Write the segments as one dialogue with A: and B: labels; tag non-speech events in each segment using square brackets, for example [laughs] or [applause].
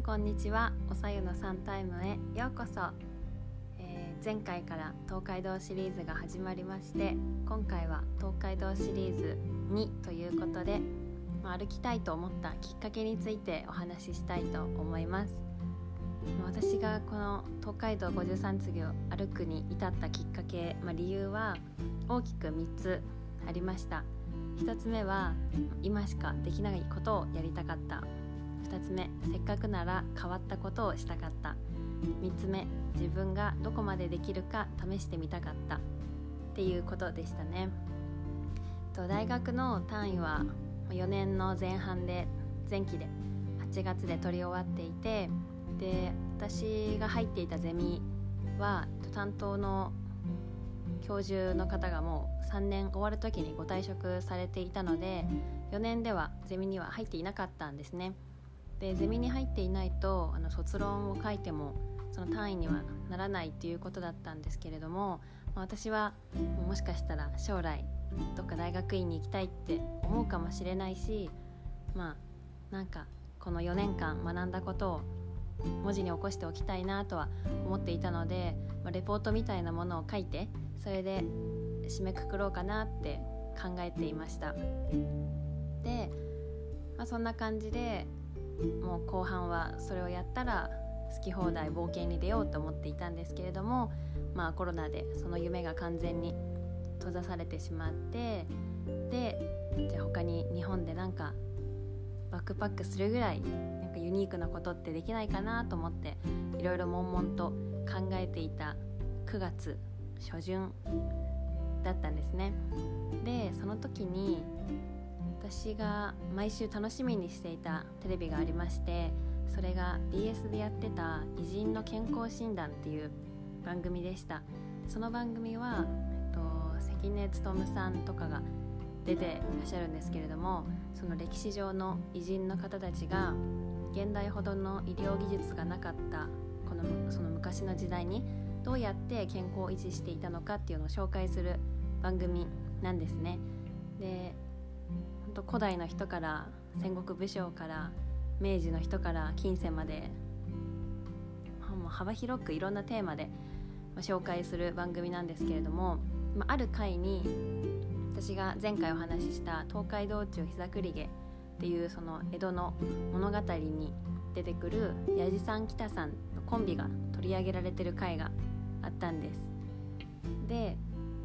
A: んこんにちは。おさゆのサンタイムへ。ようこそ、えー、前回から東海道シリーズが始まりまして今回は東海道シリーズ2ということで、まあ、歩きたいと思ったきっかけについてお話ししたいと思います。私がこの東海道53次を歩くに至ったきっかけ、まあ、理由は大きく3つありました。1つ目は今しかできないことをやりたかった。2つ目せっかくなら変わったことをしたかった。3つ目自分がどこまでできるか試してみたかった。っていうことでしたね。と大学の単位は4年の前半で前期で8月で取り終わっていてで私が入っていたゼミは担当の教授の方がもう3年終わる時にご退職されていたので4年ではゼミには入っていなかったんですね。でゼミに入っていないとあの卒論を書いてもその単位にはならないっていうことだったんですけれども、まあ、私はもしかしたら将来どっか大学院に行きたいって思うかもしれないしまあなんかこの4年間学んだことを文字に起こしておきたいなとは思っていたので、まあ、レポートみたいなものを書いてそれで締めくくろうかなって考えていました。で、まあ、そんな感じでもう後半はそれをやったら好き放題冒険に出ようと思っていたんですけれどもまあコロナでその夢が完全に閉ざされてしまってでじゃあ他に日本でなんかバックパックするぐらいなんかユニークなことってできないかなと思っていろいろ悶々と考えていた9月初旬だったんですね。でその時に私が毎週楽しみにしていたテレビがありましてそれが BS でやってた「偉人の健康診断」っていう番組でしたその番組は、えっと、関根勤さんとかが出ていらっしゃるんですけれどもその歴史上の偉人の方たちが現代ほどの医療技術がなかったこのその昔の時代にどうやって健康を維持していたのかっていうのを紹介する番組なんですね。で本当古代の人から戦国武将から明治の人から近世までもう幅広くいろんなテーマで紹介する番組なんですけれどもまある回に私が前回お話しした「東海道中膝栗毛」っていうその江戸の物語に出てくる矢地さん北さんのコンビが取り上げられてる回があったんです。で、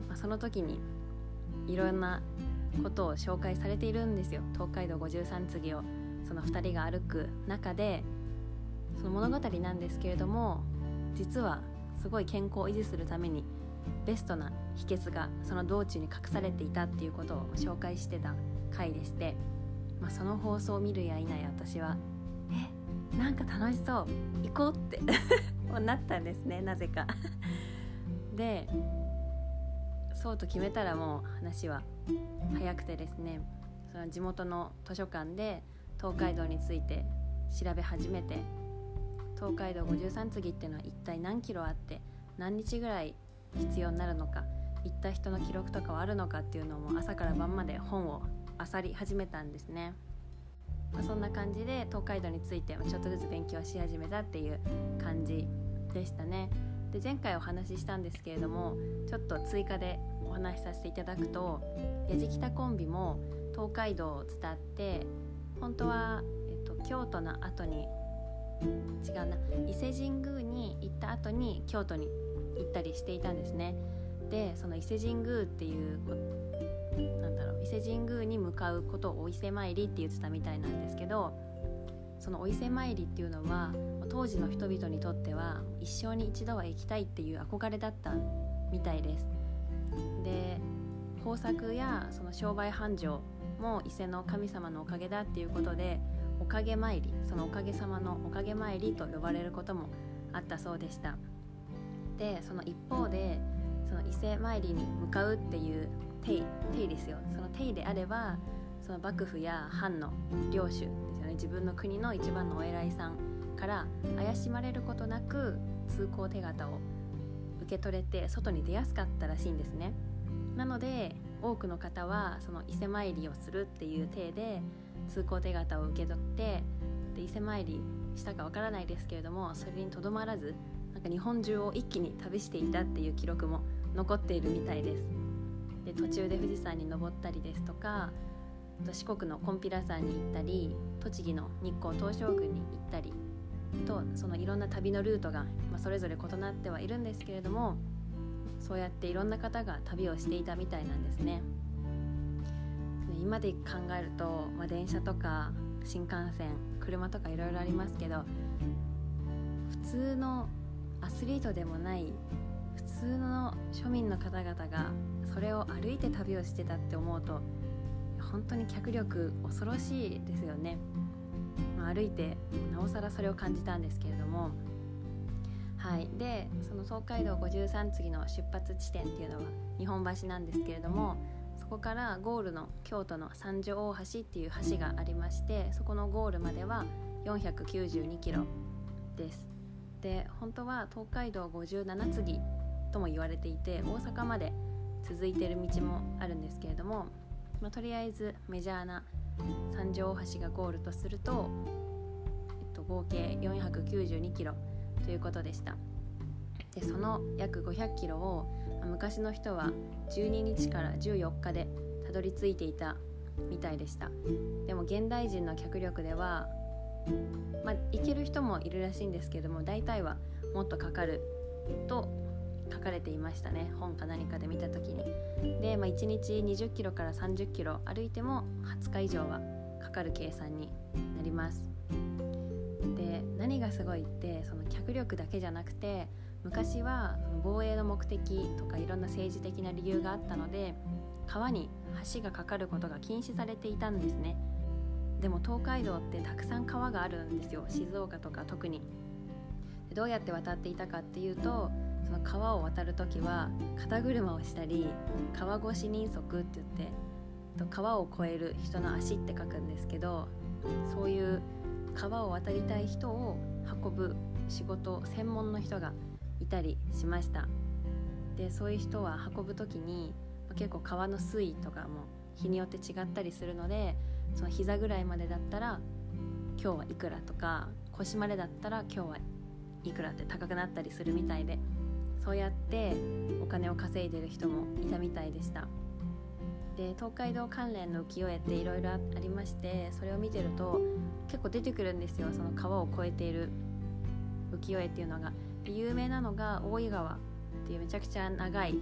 A: まあ、その時にいろんなことを紹介されているんですよ。東海道53次を。その2人が歩く中でその物語なんですけれども実はすごい健康を維持するためにベストな秘訣がその道中に隠されていたっていうことを紹介してた回でして、まあ、その放送を見るや否や私はえなんか楽しそう行こうって [laughs] なったんですねなぜか。でそうと決めたらもう話は早くてですねその地元の図書館で東海道について調べ始めて東海道53次っていうのは一体何キロあって何日ぐらい必要になるのか行った人の記録とかはあるのかっていうのも朝から晩まで本を漁り始めたんですね、まあ、そんな感じで東海道についてちょっとずつ勉強し始めたっていう感じでしたね。で前回お話ししたんですけれどもちょっと追加でお話しさせていただくとやじきたコンビも東海道を伝って本当は、えっと、京都の後に違うな伊勢神宮に行った後に京都に行ったりしていたんですね。でその伊勢神宮っていうなんだろう伊勢神宮に向かうことをお伊勢参りって言ってたみたいなんですけどそのお伊勢参りっていうのは当時の人々にとっては一生に一度は行きたいっていう憧れだったみたいです。で豊作やその商売繁盛も伊勢の神様のおかげだっていうことでおかげ参りそのおかげさまのおかげ参りと呼ばれることもあったそうでした。でその一方でその伊勢参りに向かうっていう定定ですよ。その定であればその幕府や藩の領主ですよね。自分の国の一番のお偉いさんから怪しまれることなく通行手形を受け取れて外に出やすかったらしいんですね。なので多くの方はその伊勢参りをするっていう体で通行手形を受け取ってで伊勢参りしたかわからないですけれどもそれにとどまらずなんか日本中を一気に旅していたっていう記録も残っているみたいです。で途中で富士山に登ったりですとか四国の金毘羅山に行ったり栃木の日光東照宮に行ったりとそのいろんな旅のルートが、まあ、それぞれ異なってはいるんですけれどもそうやっていろんな方が旅をしていたみたいなんですね。今で考えると、まあ、電車とか新幹線車とかいろいろありますけど普通のアスリートでもない普通の庶民の方々がそれを歩いて旅をしてたって思うと本当に脚力恐ろしいですよね、歩いてなおさらそれを感じたんですけれども。はい。でその東海道53次の出発地点っていうのは日本橋なんですけれどもそこからゴールの京都の三条大橋っていう橋がありましてそこのゴールまでは492キロです。で本当は東海道57次とも言われていて大阪まで続いてる道もあるんですけれども、まあ、とりあえずメジャーな三条大橋がゴールとする、と、合計492キロということでした。でその約500キロを昔の人は12日から14日でたどり着いていたみたいでした。でも現代人の脚力ではまあ行ける人もいるらしいんですけども大体はもっとかかると書かれていましたね。本か何かで見た時に。で、まあ、1日20キロから30キロ歩いても20日以上はかかる計算になります。で何がすごいってその脚力だけじゃなくて昔は防衛の目的とかいろんな政治的な理由があったので川に橋がかかることが禁止されていたんですね。でも東海道ってたくさん川があるんですよ。静岡とか特に。どうやって渡っていたかっていうとその川を渡る時は肩車をしたり川越し人足って言って川を越える人の足って書くんですけどそういう川を渡りたい人を運ぶ仕事専門の人がいたりしました。でそういう人は運ぶ時に結構川の水位とかも日によって違ったりするのでその膝ぐらいまでだったら今日はいくらとか腰までだったら今日はいくらって高くなったりするみたいでそうやってお金を稼いでる人もいたみたいでした。で東海道関連の浮世絵っていろいろありましてそれを見てると結構出てくるんですよ。その川を越えている浮世絵っていうのが。で有名なのが大井川っていうめちゃくちゃ長い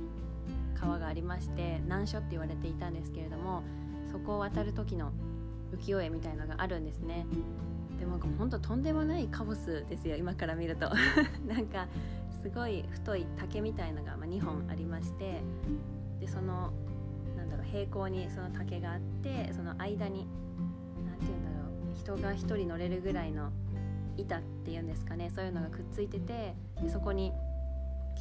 A: 川がありまして難所って言われていたんですけれどもそこを渡る時の浮世絵みたいのがあるんですね。でもほんととんでもないカオスですよ今から見ると。[laughs] なんかすごい太い竹みたいのが、2本ありましてでそのなんだろう平行にその竹があってその間に人が1人乗れるぐらいの板っていうんですかね。そういうのがくっついててでそこに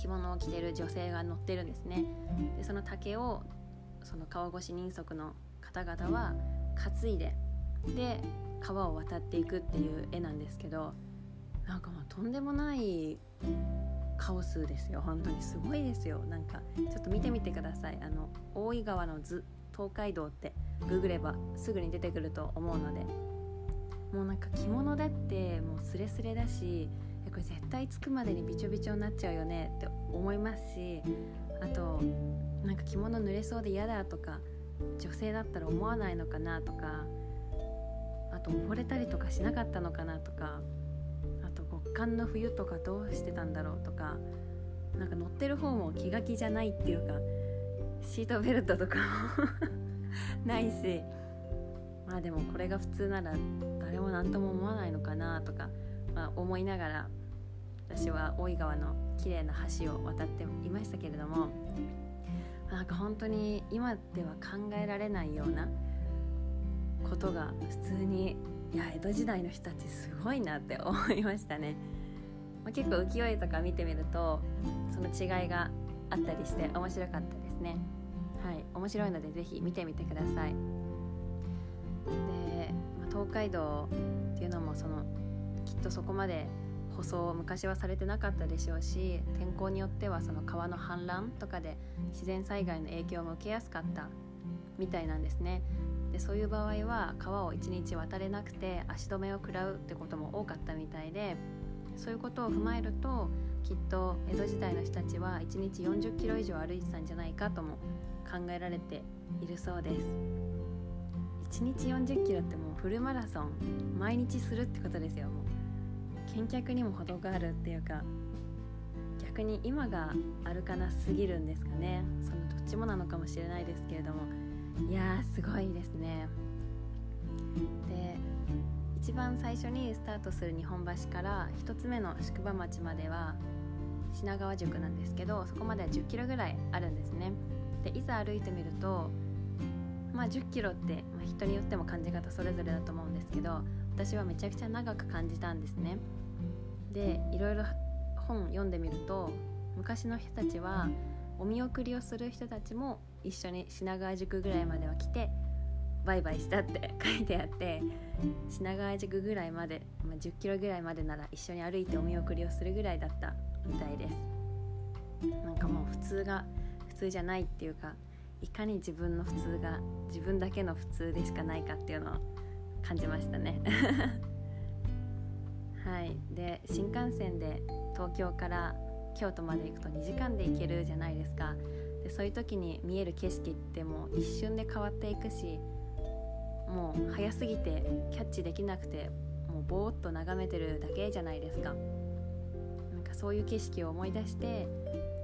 A: 着物を着てる女性が乗ってるんですね。でその竹をその川越人足の方々は担いでで川を渡っていくっていう絵なんですけどなんかもうとんでもないカオスですよ。本当に。すごいですよ。なんかちょっと見てみてください。あの大井川の図東海道ってググればすぐに出てくると思うので。もうなんか着物だってもうスレスレだしこれ絶対着くまでにびちょびちょになっちゃうよねって思いますしあとなんか着物濡れそうで嫌だとか女性だったら思わないのかなとかあと溺れたりとかしなかったのかなとかあと極寒の冬とかどうしてたんだろうとかなんか乗ってる方も気が気じゃないっていうかシートベルトとかも [laughs] ないしまあでもこれが普通なら誰も何とも思わないのかなとか、まあ、思いながら私は大井川の綺麗な橋を渡っていましたけれどもなんか本当に今では考えられないようなことが普通にいや江戸時代の人たちすごいなって思いましたね、まあ、結構浮世絵とか見てみるとその違いがあったりして面白かったですね。はい面白いので是非見てみてください。で、東海道っていうのもそのきっとそこまで舗装を昔はされてなかったでしょうし天候によってはその川の氾濫とかで自然災害の影響も受けやすかったみたいなんですね。でそういう場合は川を1日渡れなくて足止めを食らうってことも多かったみたいでそういうことを踏まえるときっと江戸時代の人たちは1日40キロ以上歩いてたんじゃないかとも考えられているそうです。1日40キロってもうフルマラソン毎日するってことですよ。もう見客にも程があるっていうか逆に今が歩かなすぎるんですかね。そのどっちもなのかもしれないですけれども。いやーすごいですね。で一番最初にスタートする日本橋から1つ目の宿場町までは品川宿なんですけどそこまでは1 0キロぐらいあるんですね。でいざ歩いてみるとまあ1 0キロって、まあ、人によっても感じ方それぞれだと思うんですけど私はめちゃくちゃ長く感じたんですね。でいろいろ本読んでみると昔の人たちはお見送りをする人たちも一緒に品川宿ぐらいまでは来てバイバイしたって [laughs] 書いてあって品川宿ぐらいまで、まあ、1 0キロぐらいまでなら一緒に歩いてお見送りをするぐらいだったみたいです。なんかもう普通が普通じゃないっていうかいかに自分の普通が自分だけの普通でしかないかっていうのを感じましたね。[laughs] はい。で新幹線で東京から京都まで行くと2時間で行けるじゃないですか。でそういう時に見える景色ってもう一瞬で変わっていくしもう早すぎてキャッチできなくてもうぼーっと眺めてるだけじゃないですか。なんかそういう景色を思い出して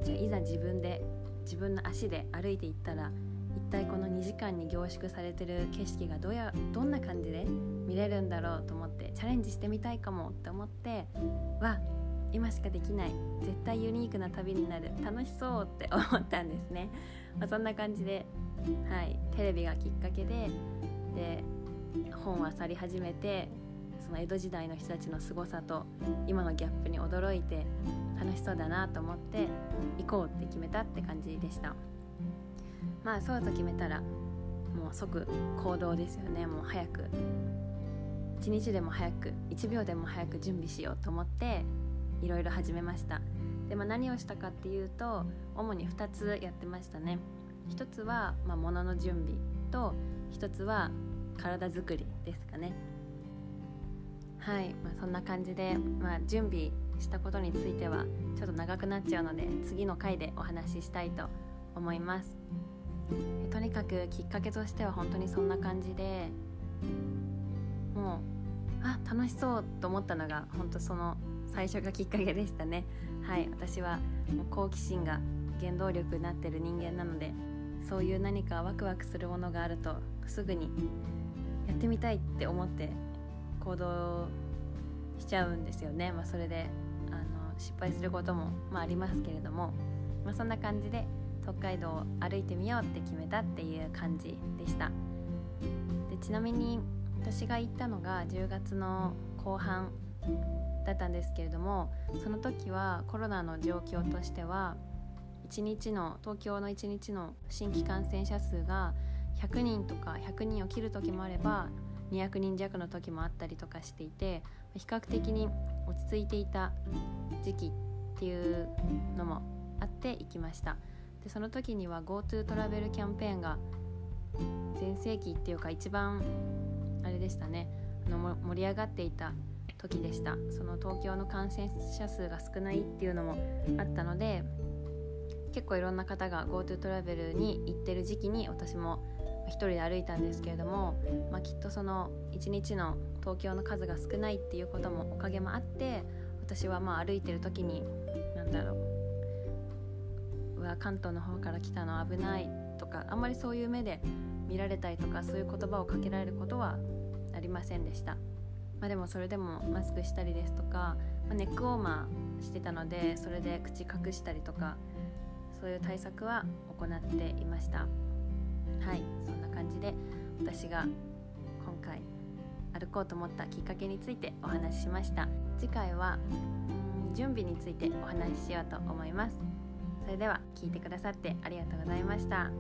A: じゃあいざ自分で自分の足で歩いていったら一体この2時間に凝縮されてる景色がどやどんな感じで見れるんだろうと思ってチャレンジしてみたいかもって思ってわ今しかできない絶対ユニークな旅になる楽しそうって思ったんですね、まあ、そんな感じで、はい、テレビがきっかけでで本を漁り始めてその江戸時代の人たちの凄さと今のギャップに驚いて楽しそうだなと思って行こうって決めたって感じでした。まあそうと決めたらもう即行動ですよね。もう早く1日でも早く1秒でも早く準備しようと思っていろいろ始めました。で、まあ、何をしたかっていうと主に2つやってましたね。1つは、まあ、物の準備と1つは体づくりですかね。はい、まあ、そんな感じで、まあ、準備したことについてはちょっと長くなっちゃうので次の回でお話ししたいと思います。とにかくきっかけとしては本当にそんな感じでもうあ楽しそうと思ったのが本当その最初がきっかけでしたね。はい私はもう好奇心が原動力になってる人間なのでそういう何かワクワクするものがあるとすぐにやってみたいって思って行動しちゃうんですよね、まあ、それであの失敗することも、まあ、ありますけれども、まあ、そんな感じで北海道を歩いてみようって決めたっていう感じでした。でちなみに私が行ったのが10月の後半だったんですけれどもその時はコロナの状況としては1日の東京の1日の新規感染者数が100人とか100人を切る時もあれば200人弱の時もあったりとかしていて比較的に落ち着いていた時期っていうのもあって行きました。でその時には GoTo トラベルキャンペーンが全盛期っていうか一番あれでしたね。あの盛り上がっていた時でした。その東京の感染者数が少ないっていうのもあったので結構いろんな方が GoTo トラベルに行ってる時期に私も一人で歩いたんですけれども、まあ、きっとその一日の東京の数が少ないっていうこともおかげもあって私はまあ歩いてる時に何だろううわ関東の方から来たの危ないとかあんまりそういう目で見られたりとかそういう言葉をかけられることはありませんでした。まあ、でもそれでもマスクしたりですとか、まあ、ネックウォーマーしてたのでそれで口隠したりとかそういう対策は行っていましたはいそんな感じで私が今回歩こうと思ったきっかけについてお話ししました。次回は準備についてお話ししようと思います。それでは聞いてくださってありがとうございました。